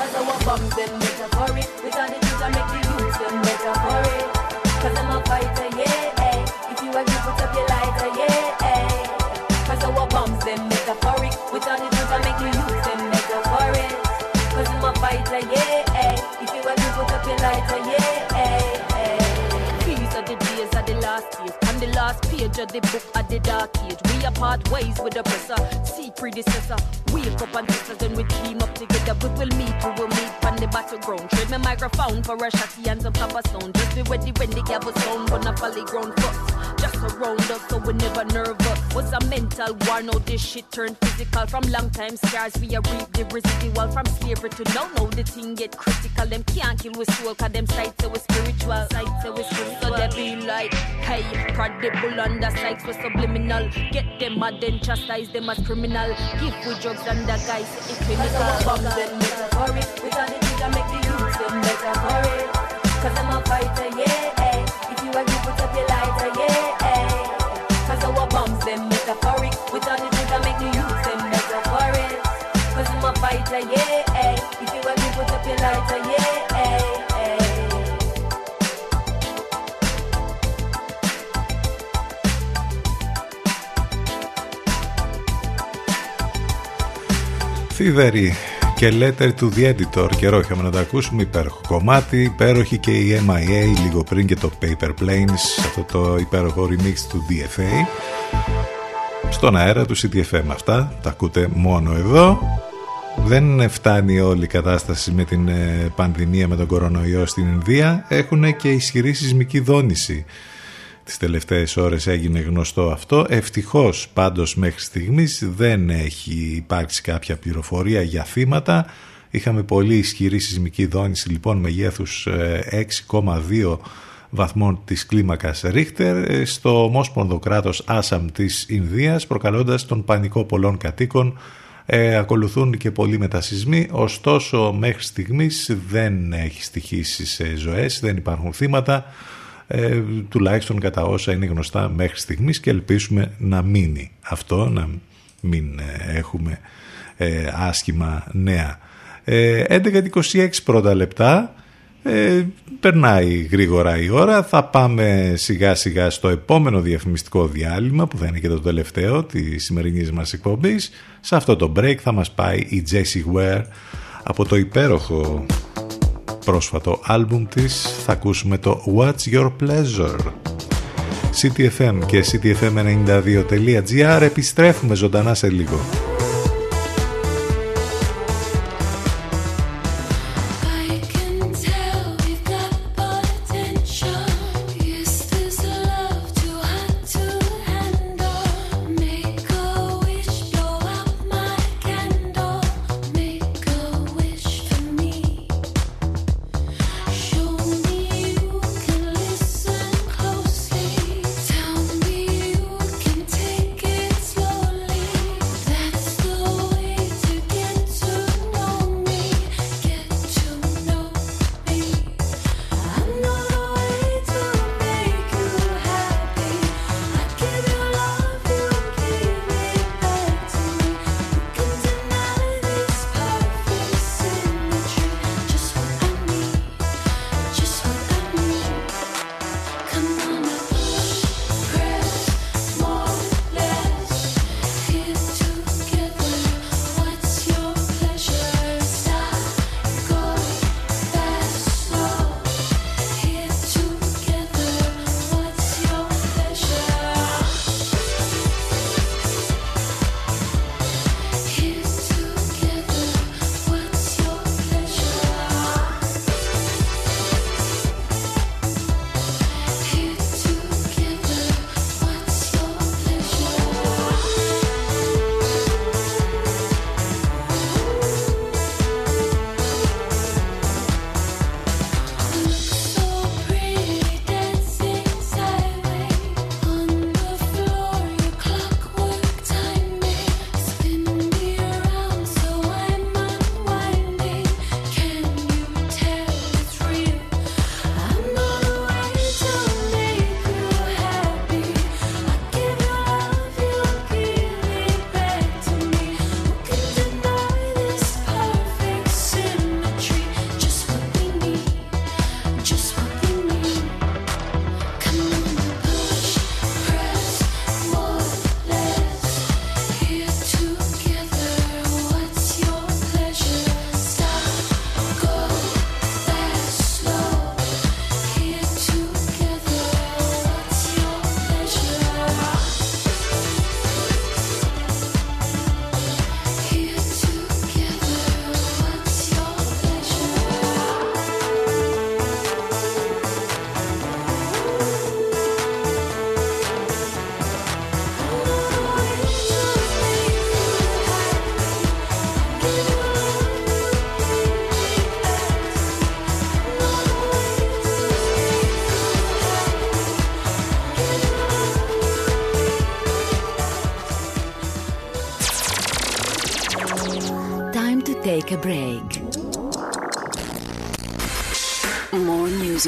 Cause I bombs them better for it. We got the truth and make the youth them better for it. Cause I'm a fighter, yeah. hey. If you agree with of the book of the dark age. We are part ways with the oppressor See predecessor. Wake up and us then we team up together. We will meet, we will meet on the battleground. Trade my microphone for a shotty and some copper sound Just be ready when the gavel sound Gonna folly ground first Just around us so we never nervous. Was a mental war, now? This shit turned physical. From long time scars we are reap the residual. From slavery to now, now the thing get critical. Them can't kill with soul cause them sights we spiritual. Sights we spiritual. So they be like, hey, prodigal under other sites were subliminal. Get them mad and chastise them as criminal. Give we drugs and the guys if we make our bum them better for it. We got the things to make the youth them better for it. Cause I'm a fighter, yeah. Θηδερή και Letter to the Editor. Καιρό είχαμε να τα ακούσουμε. Υπέροχο κομμάτι υπέροχη και η MIA λίγο πριν και το Paper Planes αυτό το υπέροχο remix του DFA στον αέρα του CTFM αυτά τα ακούτε μόνο εδώ. Δεν φτάνει όλη η κατάσταση με την ε, πανδημία με τον κορονοϊό στην Ινδία. Έχουν και ισχυρή σεισμική δόνηση Τις τελευταίες ώρες έγινε γνωστό αυτό. Ευτυχώς πάντως μέχρι στιγμής δεν έχει υπάρξει κάποια πληροφορία για θύματα. Είχαμε πολύ ισχυρή σεισμική δόνηση λοιπόν μεγέθους 6,2 βαθμών της κλίμακας Ρίχτερ στο ομόσπονδο κράτος Άσαμ της Ινδίας προκαλώντας τον πανικό πολλών κατοίκων ε, ακολουθούν και πολλοί μετασυσμοί ωστόσο μέχρι στιγμής δεν έχει στοιχήσει σε ζωές δεν υπάρχουν θύματα ε, τουλάχιστον κατά όσα είναι γνωστά μέχρι στιγμής και ελπίσουμε να μείνει αυτό, να μην ε, έχουμε ε, άσχημα νέα. Ε, 11.26 πρώτα λεπτά, ε, περνάει γρήγορα η ώρα, θα πάμε σιγά σιγά στο επόμενο διαφημιστικό διάλειμμα που θα είναι και το τελευταίο της σημερινής μας εκπομπής. Σε αυτό το break θα μας πάει η Jessie Ware από το υπέροχο πρόσφατο άλμπουμ της. Θα ακούσουμε το What's Your Pleasure. CTFM και ctfm92.gr επιστρέφουμε ζωντανά σε λίγο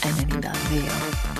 and in Brasil.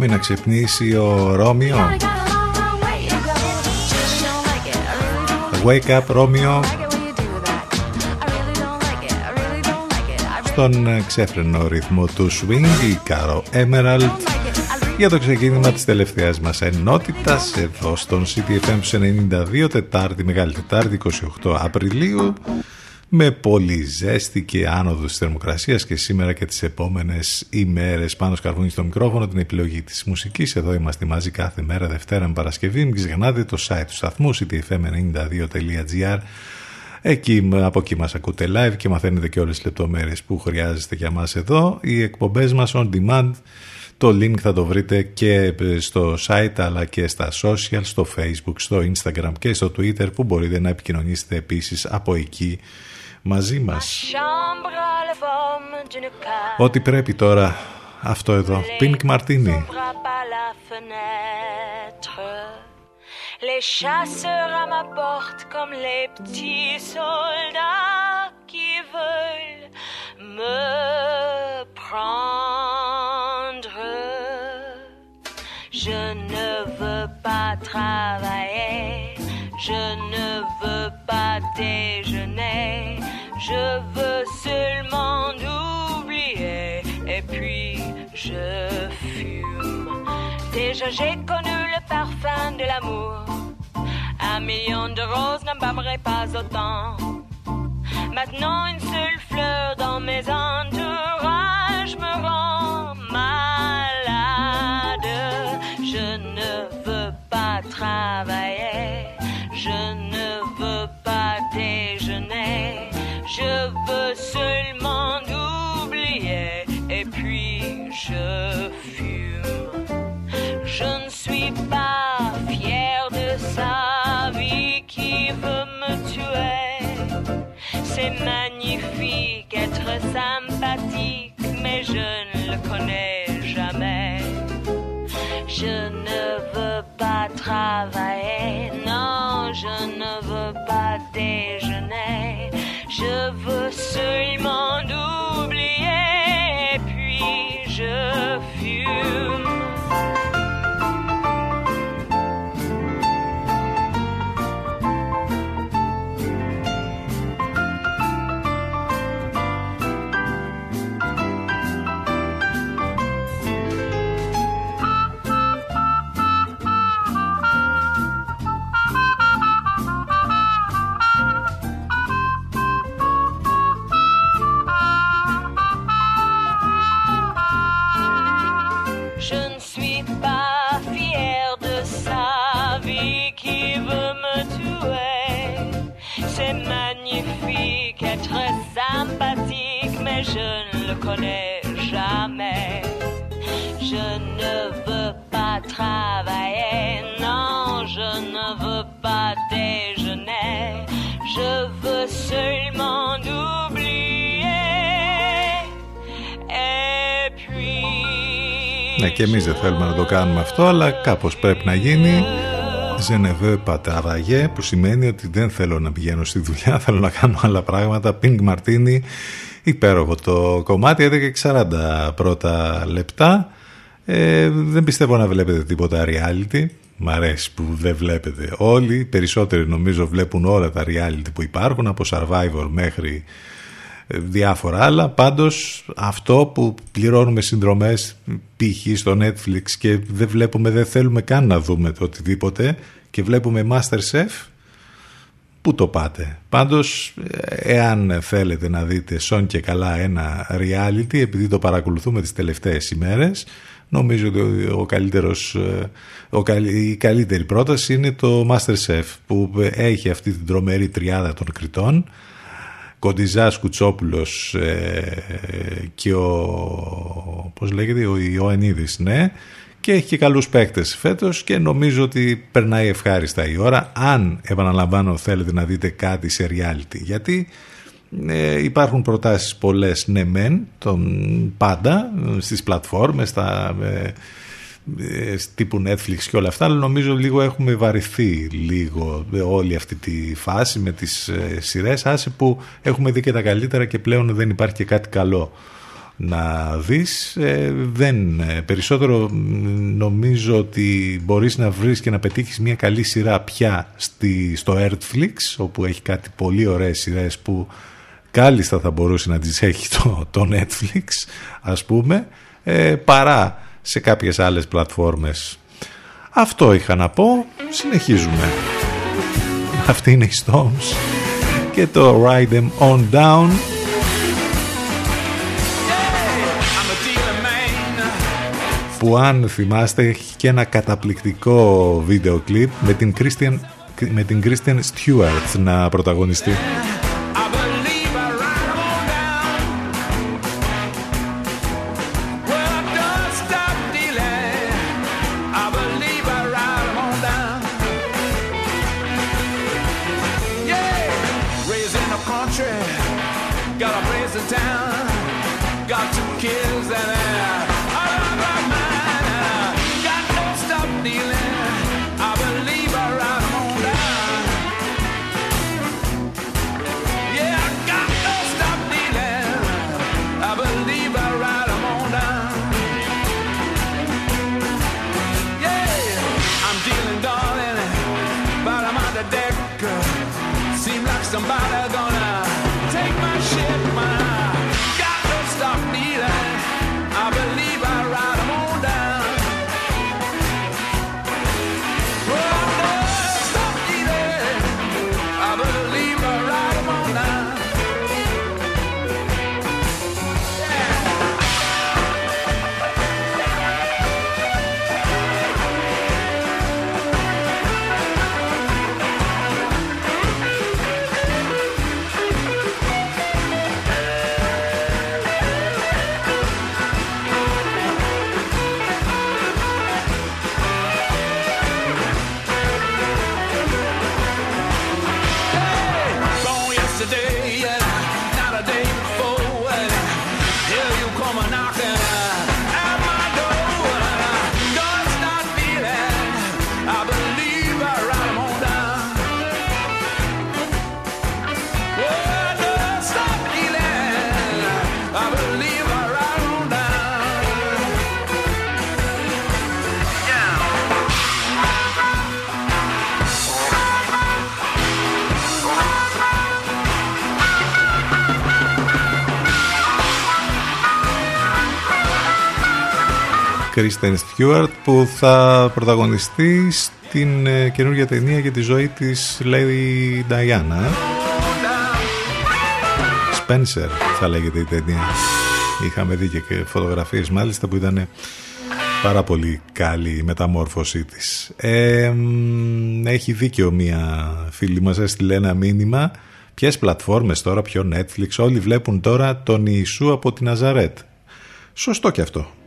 Ρώμη να ξυπνήσει ο Ρόμιο. Wake up Ρώμιο Στον ξέφρενο ρυθμό του swing η Κάρο Emerald. Για το ξεκίνημα της τελευταίας μας ενότητας εδώ στον CTFM 92 Τετάρτη Μεγάλη Τετάρτη 28 Απριλίου με πολύ ζέστη και άνοδο της θερμοκρασίας και σήμερα και τις επόμενες ημέρες. Πάνω σκαρβούνι στο μικρόφωνο την επιλογή της μουσικής. Εδώ είμαστε μαζί κάθε μέρα, Δευτέρα με Παρασκευή. Μην ξεχνάτε το site του σταθμού, ctfm92.gr. Εκεί, από εκεί μας ακούτε live και μαθαίνετε και όλες τις λεπτομέρειες που χρειάζεστε για μας εδώ. Οι εκπομπές μας on demand το link θα το βρείτε και ε, στο site αλλά και στα social, στο facebook, στο instagram και στο twitter που μπορείτε να επικοινωνήσετε επίσης από εκεί μαζί μας. Ό,τι πρέπει τώρα αυτό εδώ. Pink Martini. Les chasseurs à ma porte comme les petits soldats qui veulent me prendre. Je ne veux pas travailler, je ne veux pas déjeuner. Je veux seulement oublier. Et puis je fume. Déjà j'ai connu le parfum de l'amour. Un million de roses n'embâmerait pas autant. Maintenant une seule fleur dans mes entourages veux seulement oublier et puis je fume. Je ne suis pas fier de sa vie qui veut me tuer. C'est magnifique être sympathique, mais je ne le connais jamais. Je ne veux pas travailler, non, je ne veux pas déjeuner. Je veux seulement oublier, mais je ne le connais jamais. Je ne veux pas travailler, non, je ne veux pas déjeuner. Je veux seulement oublier. Et puis. Ναι, και εμείς δεν θέλουμε να το κάνουμε αυτό, αλλά κάπως πρέπει να γίνει. Ζενεβέ παταραγέ, που σημαίνει ότι δεν θέλω να πηγαίνω στη δουλειά, θέλω να κάνω άλλα πράγματα. Πινγκ Μαρτίνι, υπέροχο το κομμάτι, 11.40 πρώτα λεπτά. Ε, δεν πιστεύω να βλέπετε τίποτα reality. Μ' αρέσει που δεν βλέπετε όλοι. Οι περισσότεροι νομίζω βλέπουν όλα τα reality που υπάρχουν, από Survivor μέχρι διάφορα άλλα. Πάντως αυτό που πληρώνουμε συνδρομές π.χ. στο Netflix και δεν βλέπουμε, δεν θέλουμε καν να δούμε το οτιδήποτε και βλέπουμε Masterchef, πού το πάτε; Πάντως εάν θέλετε να δείτε σον και καλά ένα reality επειδή το παρακολουθούμε τις τελευταίες ημέρες νομίζω ότι ο καλύτερος, ο, η καλύτερη πρόταση είναι το Masterchef που έχει αυτή την τρομερή τριάδα των κριτών Κοντιζάς Κουτσόπουλος ε, και ο πώς λέγεται ο Ιωαννίδης ναι και έχει και καλούς παίκτες φέτος και νομίζω ότι περνάει ευχάριστα η ώρα. Αν επαναλαμβάνω θέλετε να δείτε κάτι σε reality. Γιατί ε, υπάρχουν προτάσεις πολλές ναι μεν τον, πάντα στις πλατφόρμες στα, ε, ε, τύπου Netflix και όλα αυτά αλλά νομίζω λίγο έχουμε βαρυθεί λίγο όλη αυτή τη φάση με τις ε, σειρές. Άσε που έχουμε δει και τα καλύτερα και πλέον δεν υπάρχει και κάτι καλό να δεις ε, δεν, ε, περισσότερο νομίζω ότι μπορείς να βρεις και να πετύχεις μια καλή σειρά πια στη, στο Netflix όπου έχει κάτι πολύ ωραίες σειρές που κάλλιστα θα μπορούσε να τις έχει το, το Netflix ας πούμε ε, παρά σε κάποιες άλλες πλατφόρμες. Αυτό είχα να πω. Συνεχίζουμε. Αυτή είναι η Stones και το Ride Them On Down. Που αν θυμάστε έχει και ένα καταπληκτικό βίντεο κλιπ με την Christian, με την Christian Stewart να πρωταγωνιστεί. Somebody Κρίστεν Στιούαρτ που θα πρωταγωνιστεί στην ε, καινούργια ταινία για τη ζωή της Lady Diana. Spencer θα λέγεται η ταινία. Είχαμε δει και φωτογραφίες μάλιστα που ήταν πάρα πολύ καλή η μεταμόρφωσή της. Ε, μ, έχει δίκιο μία φίλη μας έστειλε ένα μήνυμα. Ποιες πλατφόρμες τώρα, ποιο Netflix, όλοι βλέπουν τώρα τον Ιησού από τη Ναζαρέτ. Σωστό και αυτό.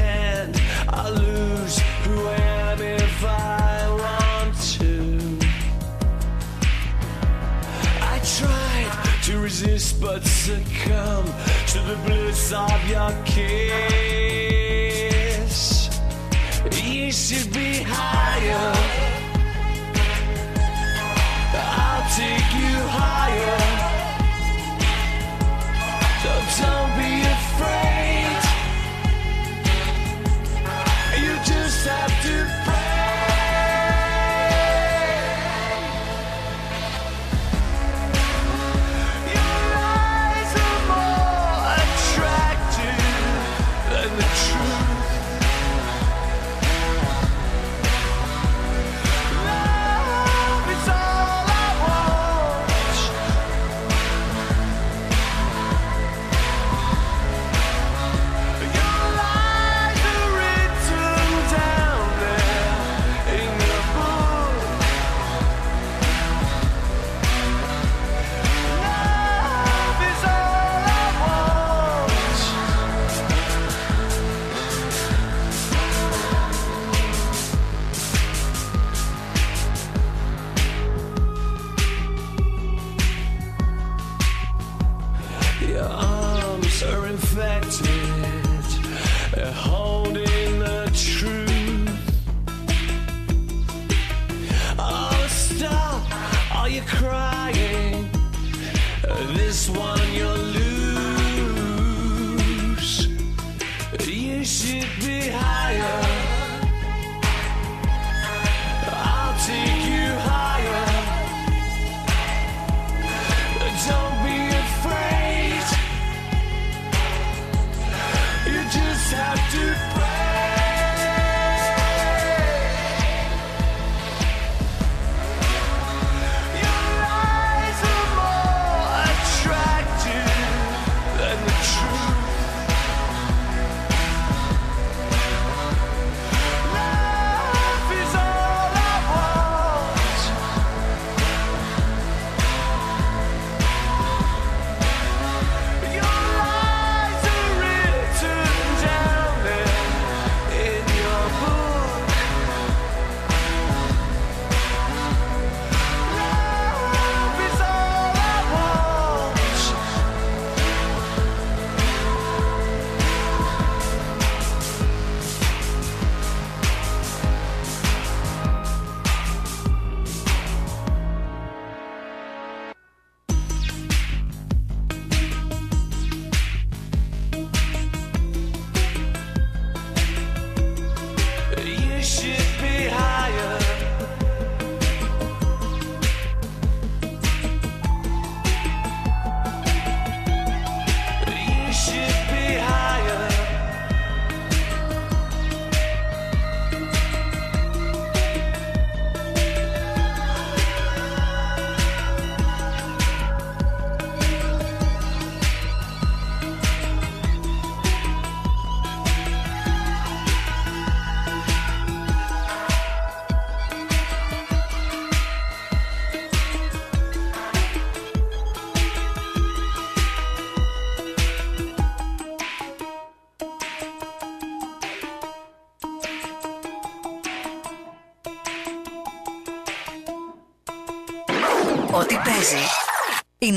Your I'll lose who I am if I want to. I tried to resist but succumb to the bliss of your kiss. You should be higher. I'll take you higher. So don't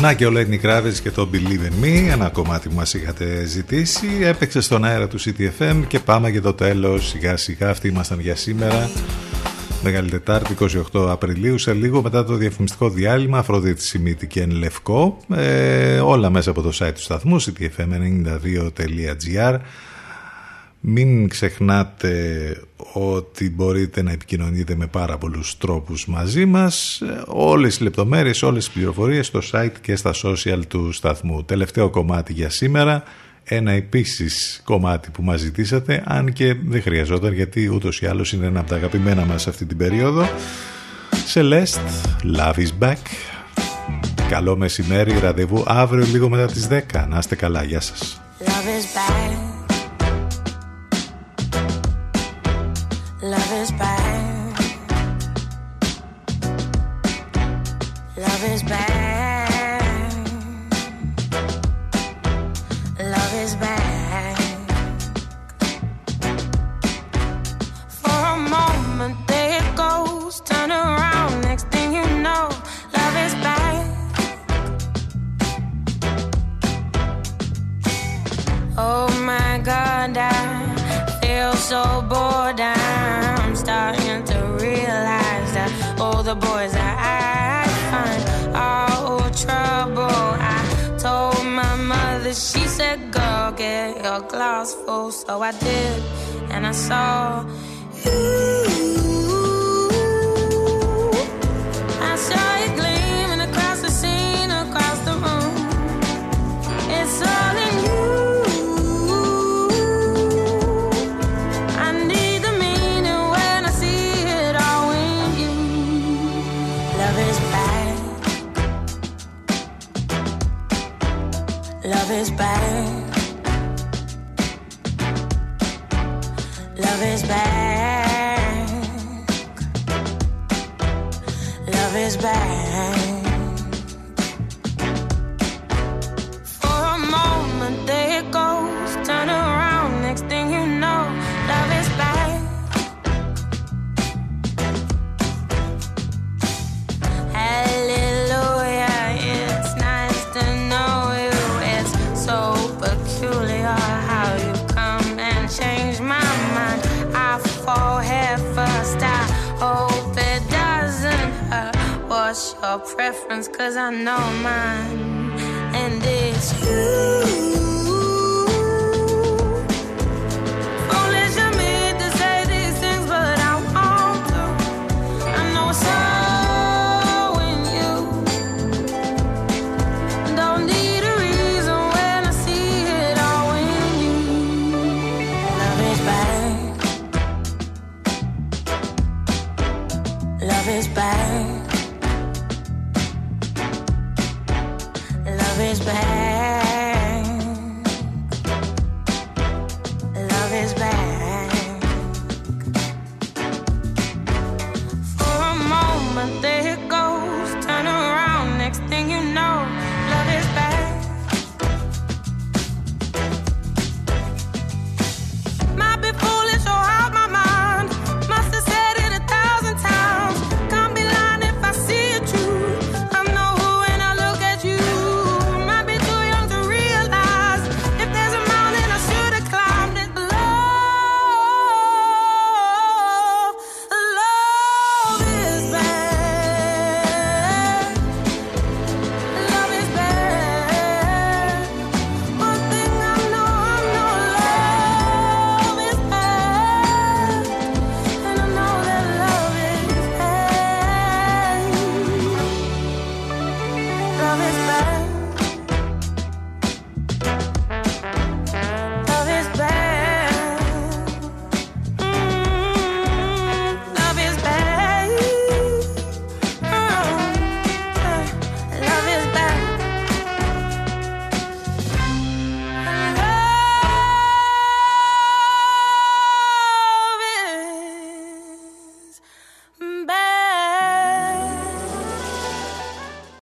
Να και ο Lenny Kravitz και το Believe in Me, ένα κομμάτι που μας είχατε ζητήσει. Έπαιξε στον αέρα του CTFM και πάμε για το τέλος. Σιγά σιγά αυτοί ήμασταν για σήμερα. Μεγάλη Τετάρτη, 28 Απριλίου, σε λίγο μετά το διαφημιστικό διάλειμμα, Αφροδίτη Σιμίτη και Εν Λευκό. Ε, όλα μέσα από το site του σταθμού, ctfm92.gr. Μην ξεχνάτε ότι μπορείτε να επικοινωνείτε με πάρα πολλούς τρόπους μαζί μας. Όλες οι λεπτομέρειες, όλες οι πληροφορίες στο site και στα social του σταθμού. Τελευταίο κομμάτι για σήμερα. Ένα επίσης κομμάτι που μας ζητήσατε, αν και δεν χρειαζόταν γιατί ούτως ή άλλως είναι ένα από τα αγαπημένα μας αυτή την περίοδο. Celeste, Love is Back. Καλό μεσημέρι, ραντεβού αύριο λίγο μετά τις 10. Να είστε καλά, γεια σας. Love is back. I saw